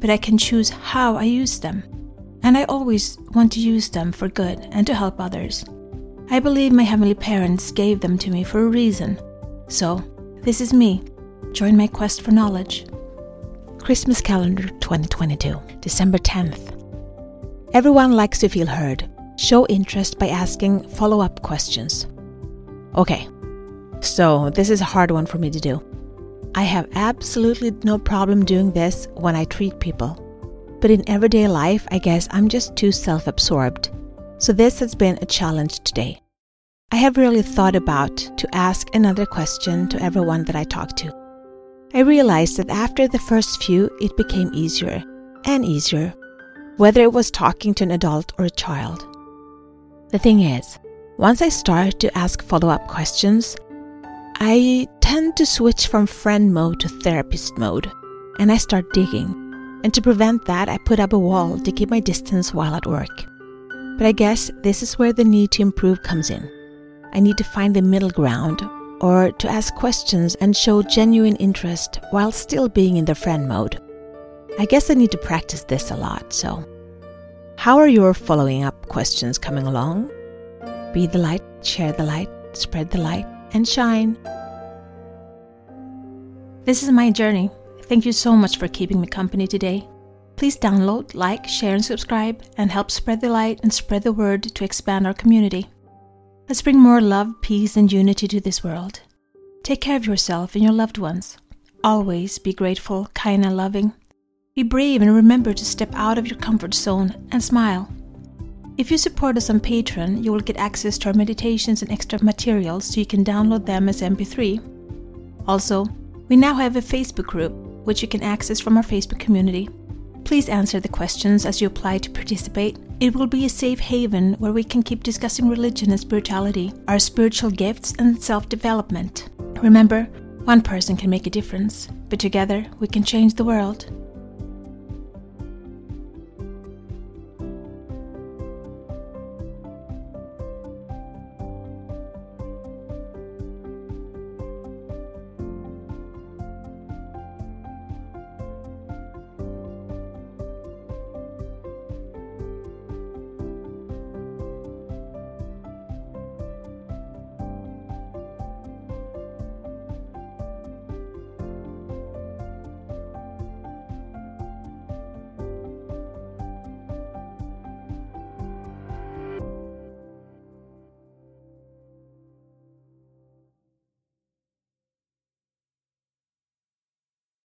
but I can choose how I use them. And I always want to use them for good and to help others. I believe my heavenly parents gave them to me for a reason. So, this is me. Join my quest for knowledge. Christmas calendar 2022, December 10th. Everyone likes to feel heard. Show interest by asking follow up questions. Okay, so this is a hard one for me to do. I have absolutely no problem doing this when I treat people. But in everyday life, I guess I'm just too self absorbed. So this has been a challenge today. I have really thought about to ask another question to everyone that I talk to. I realized that after the first few, it became easier and easier, whether it was talking to an adult or a child. The thing is, once I start to ask follow up questions, I tend to switch from friend mode to therapist mode, and I start digging. And to prevent that, I put up a wall to keep my distance while at work. But I guess this is where the need to improve comes in. I need to find the middle ground, or to ask questions and show genuine interest while still being in the friend mode. I guess I need to practice this a lot, so. How are your following up questions coming along? Be the light, share the light, spread the light and shine. This is my journey. Thank you so much for keeping me company today. Please download, like, share, and subscribe, and help spread the light and spread the word to expand our community. Let's bring more love, peace, and unity to this world. Take care of yourself and your loved ones. Always be grateful, kind, and loving. Be brave and remember to step out of your comfort zone and smile. If you support us on Patreon, you will get access to our meditations and extra materials so you can download them as MP3. Also, we now have a Facebook group, which you can access from our Facebook community. Please answer the questions as you apply to participate. It will be a safe haven where we can keep discussing religion and spirituality, our spiritual gifts, and self development. Remember, one person can make a difference, but together we can change the world.